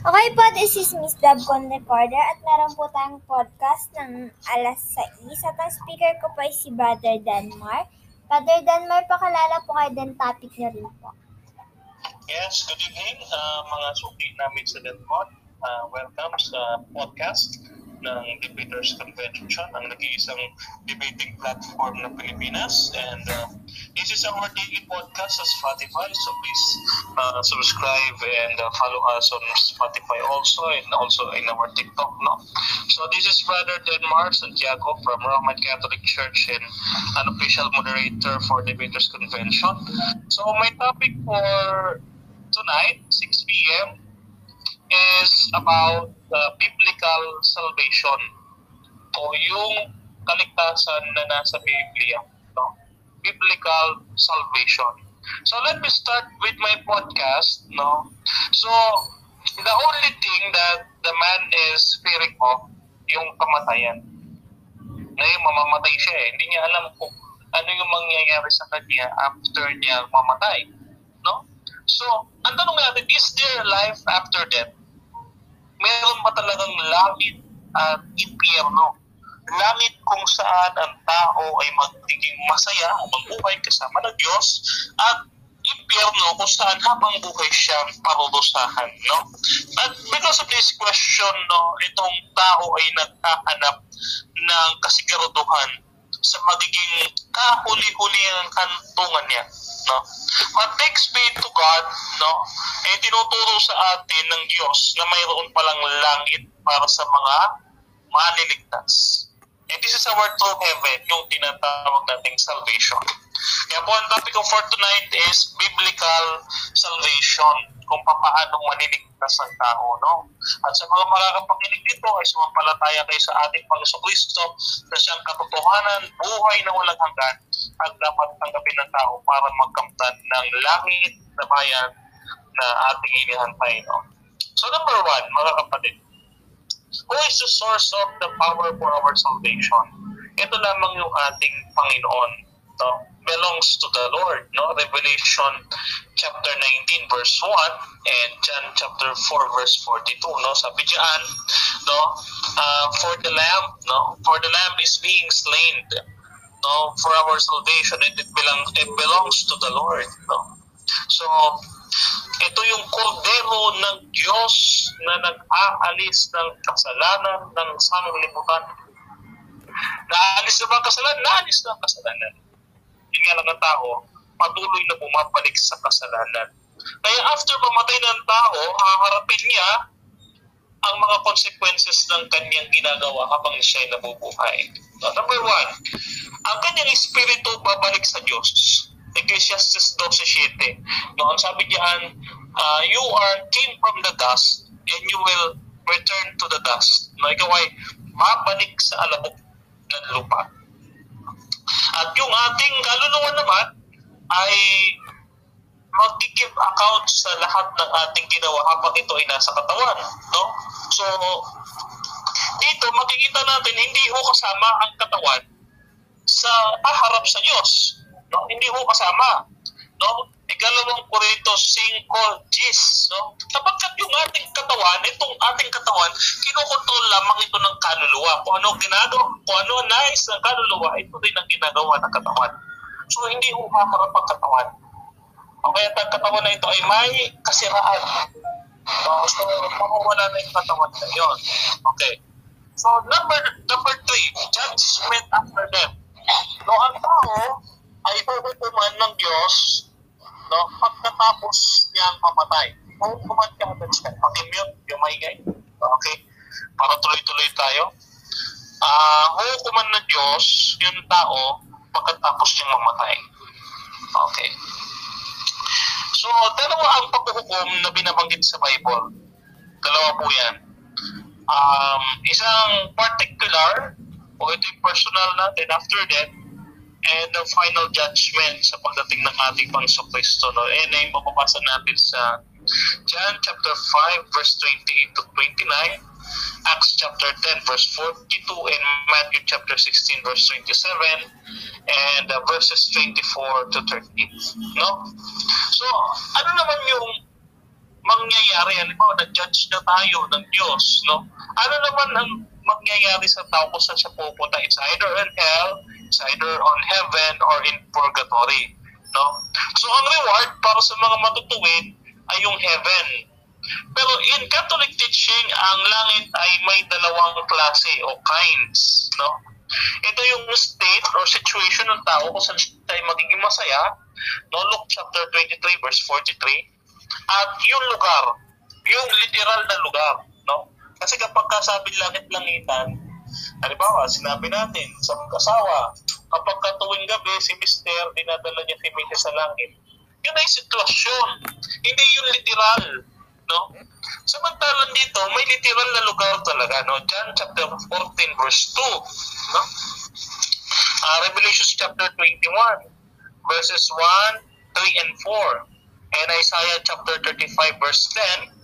Okay po, this is Miss Dabcon Recorder at meron po tayong podcast ng alas 6 at ang speaker ko po ay si Brother Danmar. Brother Danmar, pakalala po kayo din topic niyo rin po. Yes, good evening uh, mga suki namin sa Denmark. Uh, welcome sa podcast ng Debaters Convention, ang nag-iisang debating platform ng Pilipinas. And uh, this is our daily podcast sa Spotify, so please uh, subscribe and uh, follow us on Spotify also and also in our TikTok. No? So this is Brother Denmark Santiago from Roman Catholic Church and an official moderator for Debaters Convention. So my topic for tonight, 6 p.m., is about uh, biblical salvation o yung kaligtasan na nasa Biblia. No? Biblical salvation. So let me start with my podcast. No? So the only thing that the man is fearing of, yung kamatayan. Ngayon, mamamatay siya eh. Hindi niya alam kung ano yung mangyayari sa kanya after niya mamatay. No? So, ang tanong natin, is there life after death? Meron ba talagang langit at impyerno? Langit kung saan ang tao ay magiging masaya, magbuhay kasama ng Diyos, at impyerno kung saan habang buhay siyang parurusahan. No? At because of this question, no, itong tao ay naghahanap ng kasiguraduhan sa magiging kahuli-huli ang kantungan niya. No? But thanks be to God, no, eh tinuturo sa atin ng Diyos na mayroon palang langit para sa mga maliligtas. And this is our true heaven, yung tinatawag nating salvation. Kaya po ang topic ko for tonight is biblical salvation, kung paano maniligtas ang tao. No? At sa mga makakapakinig dito ay sumampalataya kayo sa ating Panginoon Kristo na siyang katotohanan, buhay na walang hanggan at dapat tanggapin ng tao para magkamtan ng langit na bayan na ating inihantay. No? So number one, mga kapatid, who is the source of the power for our salvation? Ito lamang yung ating Panginoon. No? Belongs to the Lord. No? Revelation chapter 19 verse 1 and John chapter 4 verse 42. No? Sabi diyan, no? Uh, for the lamb, no? For the lamb is being slain no for our salvation and it belongs it belongs to the Lord no so ito yung kordero ng Diyos na nag-aalis ng kasalanan ng sanglibutan. Naalis na ba ang kasalanan? Naalis na ang kasalanan. Yung nga lang ang tao, patuloy na bumabalik sa kasalanan. Kaya after mamatay ng tao, haharapin niya ang mga consequences ng kanyang ginagawa habang siya ay nabubuhay. So, number one, ang kanyang espiritu babalik sa Diyos. Ecclesiastes 12.7. Noon sabi diyan, uh, you are came from the dust and you will return to the dust. No, ikaw ay mabalik sa alabok ng lupa. At yung ating kaluluwa naman ay mag-give account sa lahat ng ating ginawa habang ito ay nasa katawan. No? So, dito makikita natin hindi ho kasama ang katawan sa aharap sa Diyos. No? Hindi ho kasama. No? Ikalawang Korinto 5 Gis. No? Kapagkat yung ating katawan, itong ating katawan, kinokontrol lamang ito ng kaluluwa. Kung ano ginagawa, kung ano nais ng kaluluwa, ito din ang ginagawa ng katawan. So hindi ho haharap ang katawan. O kaya ang katawan na ito ay may kasiraan. Uh, so, mawawala na yung katawan na yun. Okay. So, number number three, judgment after death. No, ang tao ay huhukuman ng Diyos no, pagkatapos niyang mamatay. Hukuman ka agad siya. Pakimute yung maingay. Okay? Para tuloy-tuloy tayo. Ah, uh, hukuman ng Diyos yung tao pagkatapos niyang mamatay. Okay. So, dalawa ang paghuhukom na binabanggit sa Bible. Dalawa po yan. Um, isang particular, o ito yung personal natin after death, and the final judgment sa pagdating ng ating Panginoon Kristo. No? And ay mababasa natin sa John chapter 5 verse 28 to 29, Acts chapter 10 verse 42, and Matthew chapter 16 verse 27, and uh, verses 24 to 30. No? So, ano naman yung mangyayari? Halimbawa, na-judge na tayo ng Diyos, no? Ano naman ang mangyayari sa tao kung saan siya pupunta? It's either in hell, it's either on heaven, or in purgatory, no? So, ang reward para sa mga matutuwid ay yung heaven. Pero in Catholic teaching, ang langit ay may dalawang klase o kinds, no? Ito yung state or situation ng tao kung saan siya ay magiging masaya, no? Luke chapter 23 verse 43, at yung lugar, yung literal na lugar, no? Kasi kapag kasabi langit-langitan, halimbawa, sinabi natin sa mag-asawa, kapag katuwing gabi, si Mister, dinadala niya si Mrs. sa langit. Yun ay sitwasyon, hindi yung literal, no? Samantalang dito, may literal na lugar talaga, no? John chapter 14 verse 2, no? Uh, Revelation chapter 21 verses 1, 3, and 4. And Isaiah chapter 35 verse 10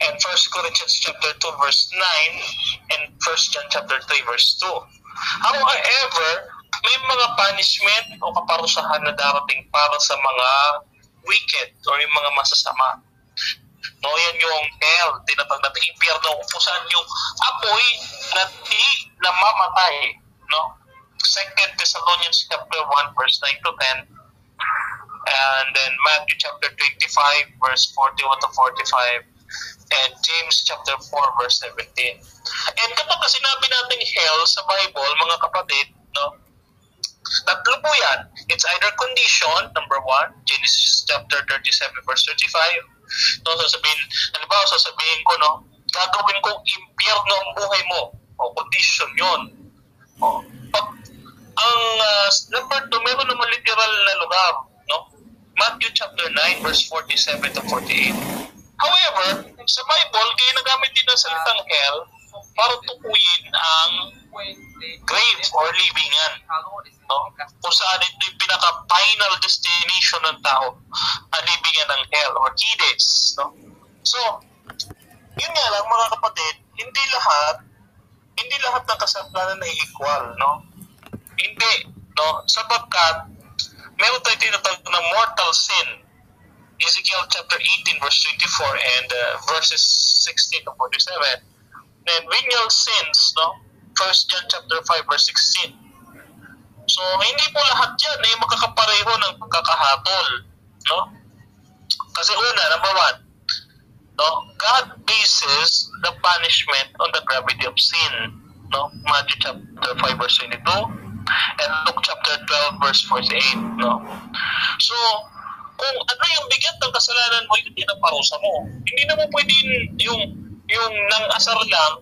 and 1 Corinthians chapter 2 verse 9 and 1 John chapter 3 verse 2. However, may mga punishment o kaparusahan na darating para sa mga wicked or yung mga masasama. No, yan yung hell, tinatag natin impyerno kung saan yung apoy na di namamatay. No? 2 Thessalonians chapter 1 verse 9 to 10 and then Matthew chapter 25 verse 41 to 45 and James chapter 4 verse 17. And kapag sinabi natin hell sa Bible, mga kapatid, no, tatlo po yan. It's either condition, number one, Genesis chapter 37 verse 35. No, sasabihin, ba, sasabihin ko, no, gagawin kong impyerno ang buhay mo. O, condition yon. O, pag, ang uh, number two, meron naman literal na lugar, no? Matthew chapter 9 verse 47 to 48. However, sa Bible, ginagamit din ang salitang hell para tukuyin ang grave or libingan. No? Kung saan ito yung pinaka-final destination ng tao, ang libingan ng hell or Hades. No? So, yun nga lang mga kapatid, hindi lahat hindi lahat ng kasalanan ay equal, no? Hindi, no? Sapagkat meron tayo tinatawag na mortal sin Ezekiel chapter 18 verse 24 and uh, verses 16 to 47. Then venial sins, no? 1 John chapter 5 verse 16. So hindi po lahat yan ay makakapareho ng pagkakahatol, no? Kasi una, number one, no? God bases the punishment on the gravity of sin, no? Matthew chapter 5 verse 22 and Luke chapter 12 verse 48, no? So, kung ano yung bigat ng kasalanan mo, yun din ang parusa mo. Hindi naman pwede yung, yung nang asar lang,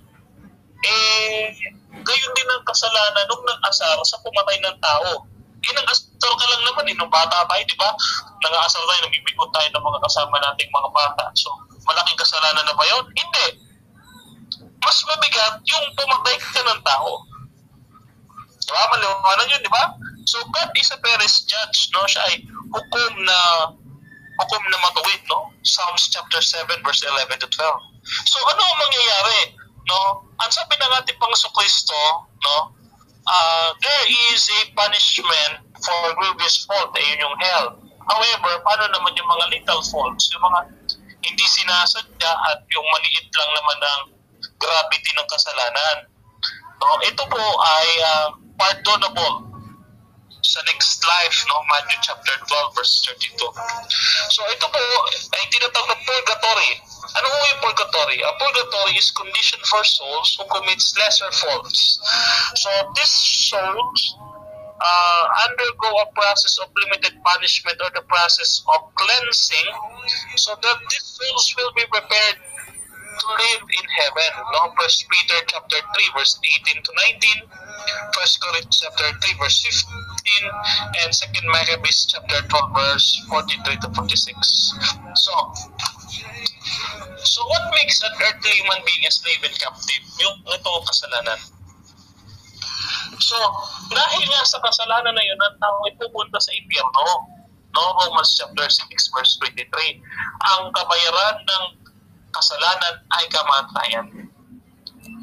eh, gayon din ang kasalanan nung nang asar sa pumatay ng tao. Eh, nang asar ka lang naman, eh, nung bata tayo, di ba? Nang asar tayo, namimikot tayo ng mga kasama nating mga bata. So, malaking kasalanan na ba yun? Hindi. Mas mabigat yung pumatay ka ng tao. Di ba? Maliwanag yun, di ba? So, God is a Paris judge, no? Siya ay hukom na hukom na matuwid, no? Psalms chapter 7 verse 11 to 12. So ano ang mangyayari, no? Ang sabi ng ating Panginoon Kristo, no? Uh, there is a punishment for grievous fault, eh, yun yung hell. However, paano naman yung mga little faults, yung mga hindi sinasadya at yung maliit lang naman ng gravity ng kasalanan. No, ito po ay uh, pardonable sa next life, no? Matthew chapter 12, verse 32. So ito po ay tinatawag na purgatory. Ano po yung purgatory? A purgatory is condition for souls who commits lesser faults. So these souls uh, undergo a process of limited punishment or the process of cleansing so that these souls will be prepared to live in heaven. No? First Peter chapter 3 verse 18 to 19, First Corinthians chapter 3 verse 15, and Second Maccabees chapter 12 verse 43 to 46. So, so what makes an earthly human being a slave and captive? Yung itong kasalanan. So, dahil nga sa kasalanan na yun, ang tao ay pupunta sa impyerno. No? Romans chapter 6 verse 23. Ang kabayaran ng kasalanan ay kamatayan.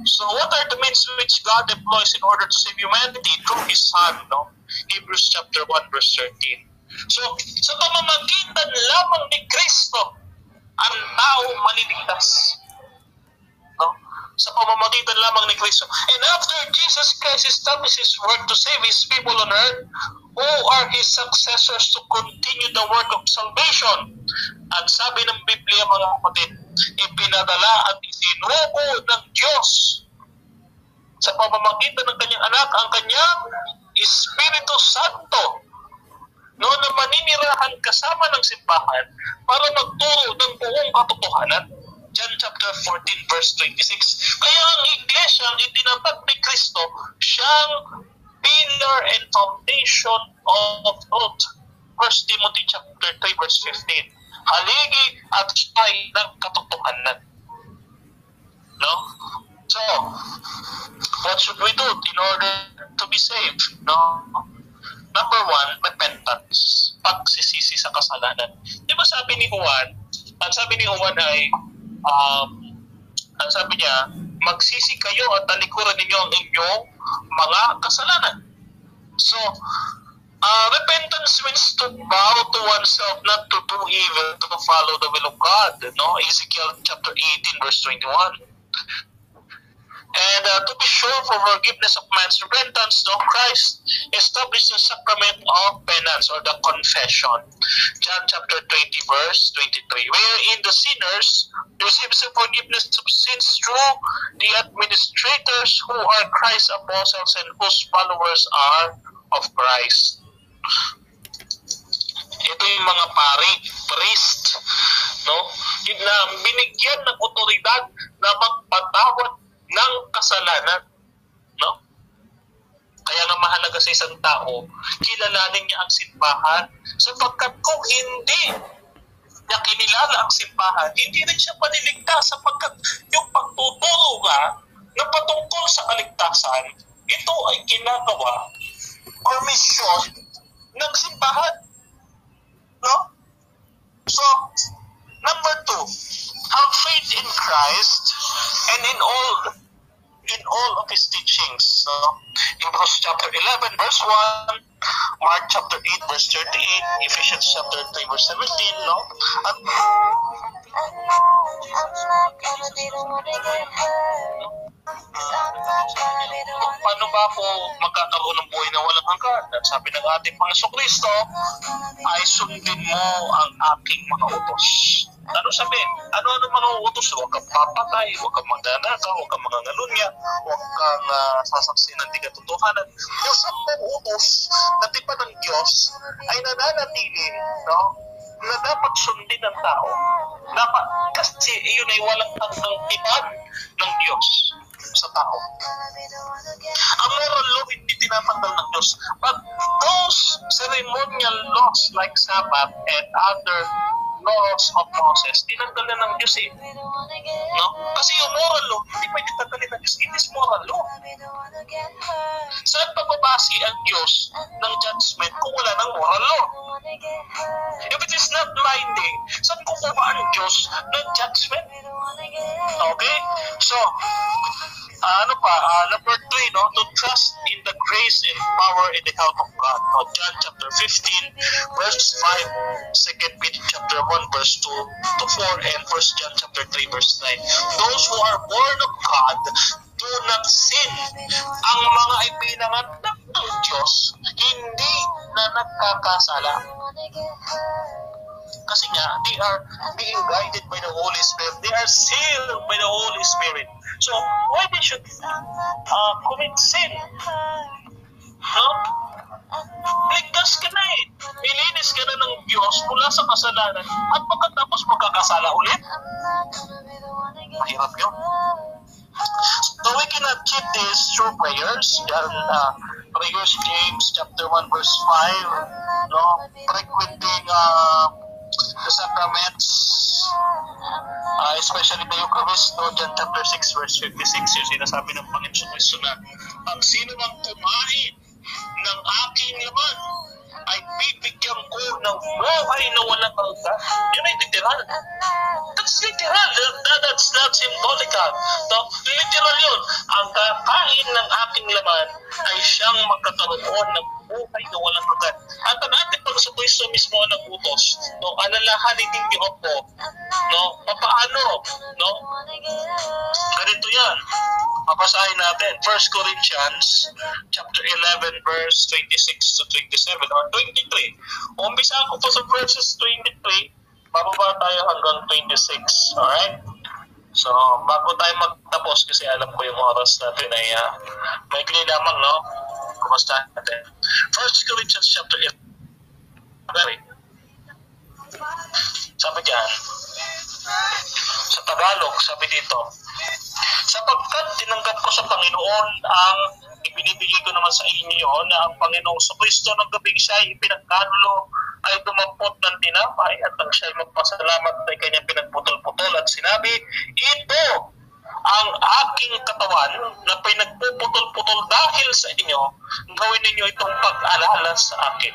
So what are the means which God employs in order to save humanity through His Son? No? Hebrews chapter 1 verse 13. So sa pamamagitan lamang ni Kristo, ang tao maliligtas. No? Sa pamamagitan lamang ni Kristo. And after Jesus Christ established His work to save His people on earth, who are His successors to continue the work of salvation? At sabi ng Biblia mga kapatid, ipinadala at isinuko ng Diyos sa pamamagitan ng kanyang anak ang kanyang Espiritu Santo no, na maninirahan kasama ng simbahan para magturo ng buong katotohanan. John chapter 14 verse 26. Kaya ang iglesia ang itinatag ni Kristo siyang pillar and foundation of truth. 1 Timothy chapter 3 verse 15. Haligi at siya'y ng katotohanan. No? So, what should we do in order to be saved? No? Number one, repentance. Pagsisisi sa kasalanan. Di ba sabi ni Juan, ang sabi ni Juan ay, um, ang sabi niya, magsisi kayo at talikuran ninyo ang inyong mga kasalanan. So, uh, repentance means to bow to oneself, not to do evil, to follow the will of God. No? Ezekiel chapter 18, verse 21. And uh, to be sure for forgiveness of man's repentance, no, Christ established the sacrament of penance or the confession. John chapter 20, verse 23, wherein the sinners receive the forgiveness of sins through the administrators who are Christ's apostles and whose followers are of Christ. Ito yung mga pari, priest, no? Yun na binigyan ng otoridad na magpatawad ng kasalanan. No? Kaya nga mahalaga sa isang tao, kilalanin niya ang simbahan sapagkat kung hindi niya kinilala ang simbahan, hindi rin siya paniligtas sapagkat yung pagtuturo nga na patungkol sa kaligtasan, ito ay ginagawa or mission ng simbahan. No? So, number two, have faith in Christ and in all in all of his teachings. So, Hebrews chapter 11, verse 1, Mark chapter 8, verse 38, Ephesians chapter 3, verse 17, no? At paano ba ako magkakaroon ng buhay na walang hanggan? At sabi ng ating Panginoon Kristo, ay sundin mo ang aking mga utos. Ano sabi? Ano-ano mga utos? Huwag kang papatay, huwag kang magnanakaw, huwag kang mangangalunya, huwag kang uh, sasaksi ng di katotohanan. Yung sampung utos na tipa ng Diyos ay nananatili, no? na dapat sundin ng tao. Dapat, kasi iyon ay walang tanggang tipan ng Diyos sa tao. Ang moral law hindi tinatanggal ng Diyos. But those ceremonial laws like Sabbath and other laws of Moses, tinanggal na ng Diyos eh. No? Kasi yung moral law, hindi pwede tanggalin ng Diyos. It is moral law. Saan pababasi ang Diyos ng judgment kung wala ng moral law? Is not binding, saan kukuha ang Diyos ng judgment? Okay? So, uh, ano pa, uh, number three, no, to trust in the grace and power and the help of God. No, John chapter 15, verse 5, 2 Peter chapter 1, verse 2 to 4, and 1 John chapter 3, verse 9. Those who are born of God do not sin. Ang mga ipinanganak ng Diyos, hindi na nagkakasala. Kasi nga, they are being guided by the Holy Spirit. They are sealed by the Holy Spirit. So, why they should uh, commit sin? No? Ligtas ka na eh. Ilinis ka na ng Diyos mula sa kasalanan at pagkatapos magkakasala ulit. Mahirap yun. So we can achieve this through prayers. Yan, uh, prayers James chapter 1 verse 5. No? Frequenting uh, the sacraments, uh, especially the Eucharist, no? John chapter 6 verse 56, yung sinasabi ng Panginoon Kristo na ang sino mang kumain ng aking laman ay bibigyan ko ng buhay na walang hanggan. Yun ay literal. That's literal. That, that's not symbolical. No? Literal yun. Ang kakain ng aking laman ay siyang magkakaroon ng buhay na walang hanggan. Kristo mismo ang nagutos, no, alalahanin ninyo ako, no, papaano, no, ganito yan. Mabasahin natin, 1 Corinthians chapter 11 verse 26 to 27 or 23. Umpisa ko po sa verses 23, bababa tayo hanggang 26. Alright? So, bago tayo magtapos, kasi alam ko yung oras natin ay uh, maikli lamang, no? Kumusta natin? 1 Corinthians chapter 11. Very. Sabi diyan, sa Tagalog, sabi dito, sapagkat tinanggap ko sa Panginoon ang ibinibigay ko naman sa inyo na ang Panginoong sa Kristo ng gabing siya ay pinagkanulo ay dumampot ng tinapay at ang siya magpasalamat ay kanyang pinagputol-putol at sinabi, ito ang aking katawan na pinagpuputol-putol dahil sa inyo, gawin ninyo itong pag-alala sa akin.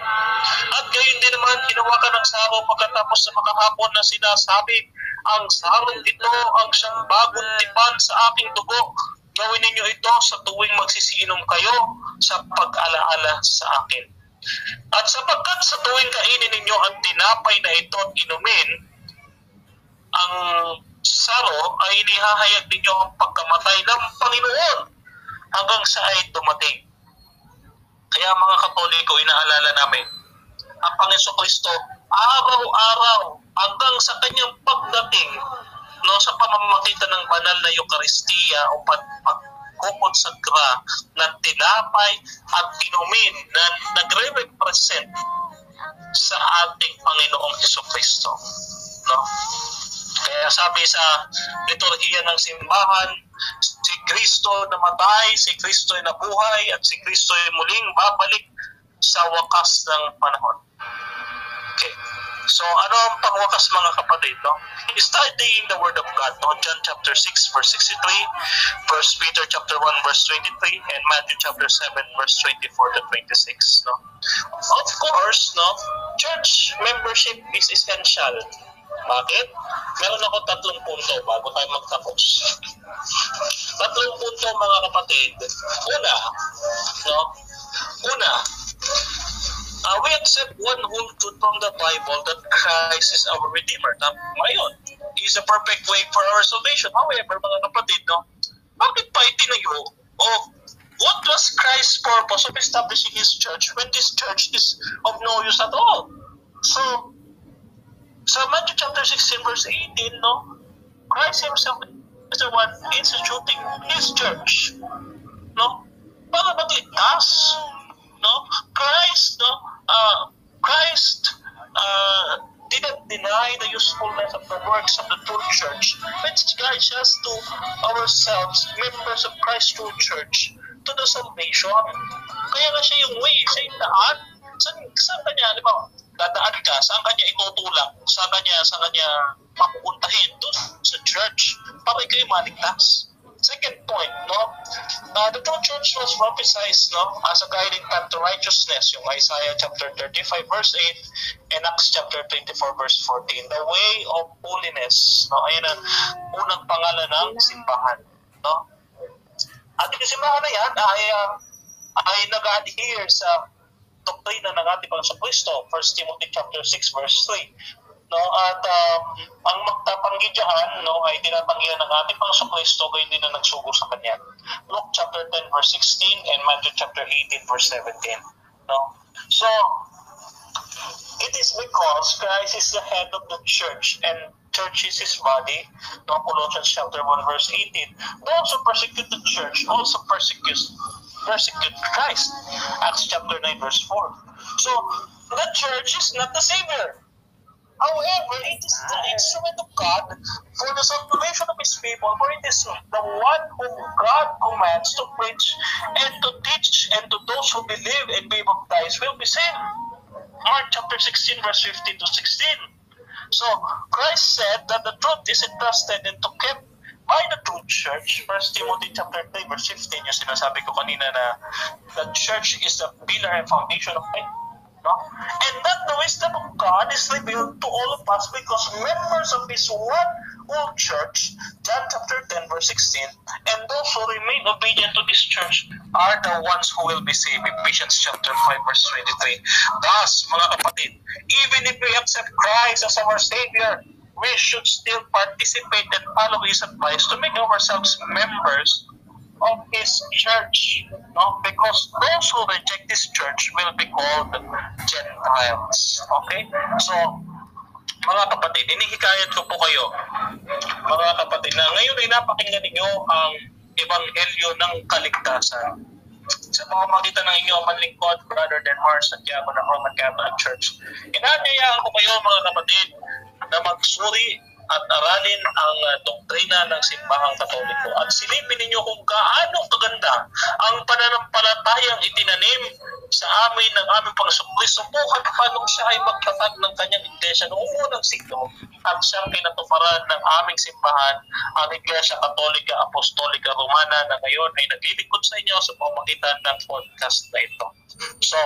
At gayon din naman, hinawakan ng saro pagkatapos sa makahapon na sinasabi, ang sarong ito ang siyang bagong tipan sa aking dugo. Gawin ninyo ito sa tuwing magsisiinom kayo sa pag-alaala sa akin. At sapagkat sa tuwing kainin ninyo ang tinapay na ito at inumin, ang saro ay inihahayag ninyo ang pagkamatay ng Panginoon hanggang sa ay dumating. Kaya mga Katoliko, inaalala namin, ang Panginoon Kristo, araw-araw hanggang sa kanyang pagdating, no, sa pamamagitan ng banal na Eukaristiya o pag, sa gra ng tinapay at inumin na nagre-represent sa ating Panginoong Heso Kristo. No? Kaya sabi sa liturhiya ng simbahan, si Kristo namatay, si Kristo ay nabuhay, at si Kristo ay muling babalik sa wakas ng panahon. Okay. So, ano ang pangwakas mga kapatid? No? Studying the Word of God. No? John chapter 6 verse 63, 1 Peter chapter 1 verse 23, and Matthew chapter 7 verse 24 to 26. No? Of course, no, church membership is essential. Bakit? Meron ako tatlong punto bago tayo magtapos. Tatlong punto mga kapatid. Una, no? Una, uh, we accept one whole truth from the Bible that Christ is our Redeemer. Tama yun. Is the perfect way for our salvation. However, mga kapatid, no? Bakit pa itinayo? O what was Christ's purpose of establishing His church when this church is of no use at all? So, sa Matthew chapter 16 verse 18, no, Christ himself is the one instituting his church. No? Para magligtas. No? Christ, no, uh, Christ uh, didn't deny the usefulness of the works of the true church, which guides us to ourselves, members of Christ's true church, to the salvation. Kaya nga siya yung way, siya yung daan. Saan, saan kanya, di ba, dadaan ka, saan kanya itutulak, saan kanya, saan kanya mapupuntahin, doon sa church, para kayo maligtas. Second point, no? Uh, the true church was prophesied, no, as a guiding path to righteousness, yung Isaiah chapter 35 verse 8 and Acts chapter 24 verse 14. The way of holiness, no? Ayan ang unang pangalan ng simbahan, no? At yung simbahan na yan ay, uh, ay nag-adhere sa doktrina ng ating Panginoon Kristo, 1 Timothy chapter 6 verse 3 no at uh, ang magtapanggi no ay tinatanggihan ng ating Panginoon Kristo kaya hindi na nagsugo sa kanya. Luke chapter 10 verse 16 and Matthew chapter 18 verse 17. No. So it is because Christ is the head of the church and church is his body. No, Colossians chapter 1 verse 18. Those who persecute the church also persecute persecute Christ. Acts chapter 9 verse 4. So the church is not the savior. However, it is the instrument of God for the salvation of His people, for it is the one whom God commands to preach and to teach, and to those who believe and be baptized will be saved. Mark chapter 16, verse 15 to 16. So, Christ said that the truth is entrusted and to kept by the true church. 1 Timothy chapter 3, verse 15, yung sinasabi ko kanina na the church is the pillar and foundation of faith. No? And that the wisdom of God is revealed to all of us because members of His one whole church, John chapter 10, verse verse 16, and those who remain obedient to this church are the ones who will be saved. Ephesians chapter 5 verse 23. Thus, mga kapatid, even if we accept Christ as our Savior, we should still participate and follow His advice to make ourselves members of His church. No? Because those who reject this church will be called Gentiles. Okay? So, mga kapatid, inihikayat ko po kayo, mga kapatid, na ngayon ay napakinggan ninyo ang ebanghelyo ng kaligtasan. Sa pamamagitan ng inyong manlingkod, Brother Denmar Santiago ng Roman Catholic Church. Inanyayaan ko kayo, mga kapatid, na magsuri at aralin ang uh, doktrina ng simbahang katoliko at silipin ninyo kung gaano kaganda ang pananampalatayang itinanim sa amin ng aming Panginoon Subukan pa nung siya ay magtatag ng kanyang iglesia noong unang siglo at siyang pinatuparan ng aming simbahan ang Iglesia Katolika Apostolika Romana na ngayon ay naglilingkod sa inyo sa pamagitan ng podcast na ito. So,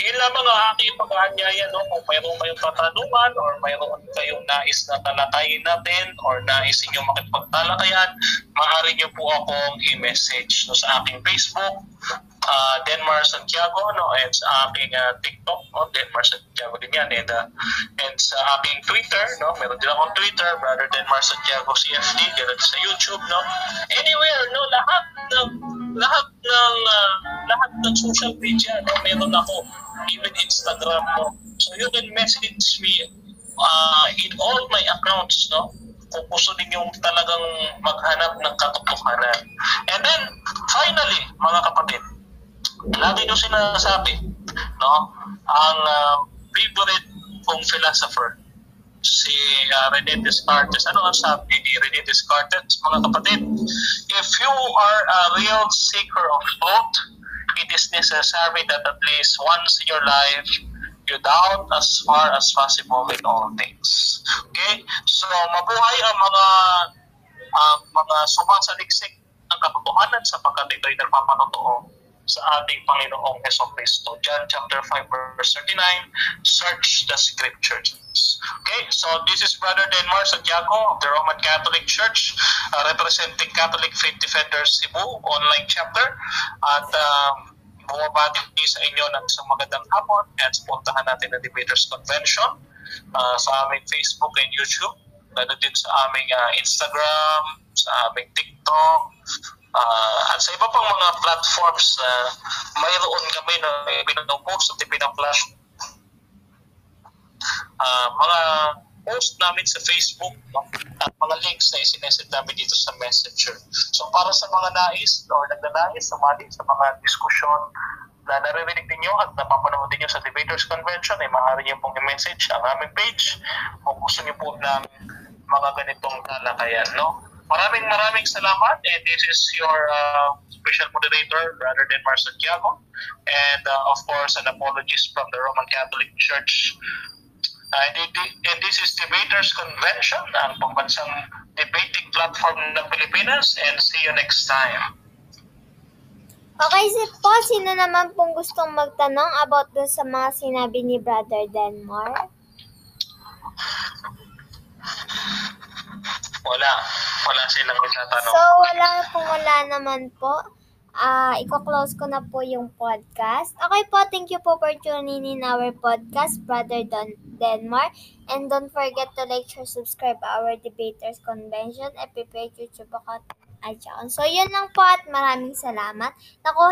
yun lamang ang aking pag-aanyaya, no? Kung mayroon kayong katanungan or mayroon kayong nais na talakayin natin or nais inyo makipagtalakayan, maaari niyo po akong i-message no, sa aking Facebook, uh, Denmar Santiago, no? and sa aking uh, TikTok, no? Denmar Santiago din yan, and, uh, and sa aking Twitter, no? meron din akong Twitter, Brother Denmar Santiago CFD, ganun sa YouTube, no? Anywhere, no? Lahat ng lahat ng uh, lahat ng social media no meron ako even Instagram no so you can message me uh, in all my accounts no kung gusto ninyong talagang maghanap ng katotohanan and then finally mga kapatid lagi nyo sinasabi no ang uh, favorite kong philosopher si uh, Rene Descartes. Ano ang sabi ni Rene Descartes, mga kapatid? If you are a real seeker of truth, it is necessary that at least once in your life, you doubt as far as possible in all things. Okay? So, mabuhay ang mga uh, mga sumasaliksik ng katotohanan sapagkat ito'y nagpapatotoo sa ating Panginoong Heso Kristo. John chapter 5 verse 39, search the scriptures. Okay, so this is Brother Denmar Santiago of the Roman Catholic Church, uh, representing Catholic Faith Defenders Cebu online chapter. At um, bumabati sa inyo ng isang magandang hapon at puntahan natin ang Debaters Convention uh, sa aming Facebook and YouTube, ganoon din sa aming uh, Instagram, sa aming TikTok, uh, at sa iba pang mga platforms na uh, mayroon kami na pinapost at pinaflash uh, mga post namin sa Facebook no? at mga links na isinesend namin dito sa Messenger. So para sa mga nais or nagnanais sumali sa mga diskusyon na naririnig ninyo at napapanood ninyo sa Debaters Convention ay maaari niyo pong i-message ang aming page kung gusto niyo po ng mga ganitong talakayan. No? Maraming maraming salamat and this is your uh, special moderator, Brother Denmar Santiago. And uh, of course, an apologies from the Roman Catholic Church Uh, and this is Debaters Convention, ang pambansang debating platform ng Pilipinas. And see you next time. Okay, si po, sino naman pong gustong magtanong about doon sa mga sinabi ni Brother Denmar? Wala. Wala silang itatanong. So, wala po, wala naman po. Uh, i-close ko na po yung podcast. Okay po, thank you po for tuning in our podcast, Brother Don Denmark. And don't forget to like, share, subscribe our Debaters Convention, FPPH YouTube account. So, yun lang po at maraming salamat. Nakuha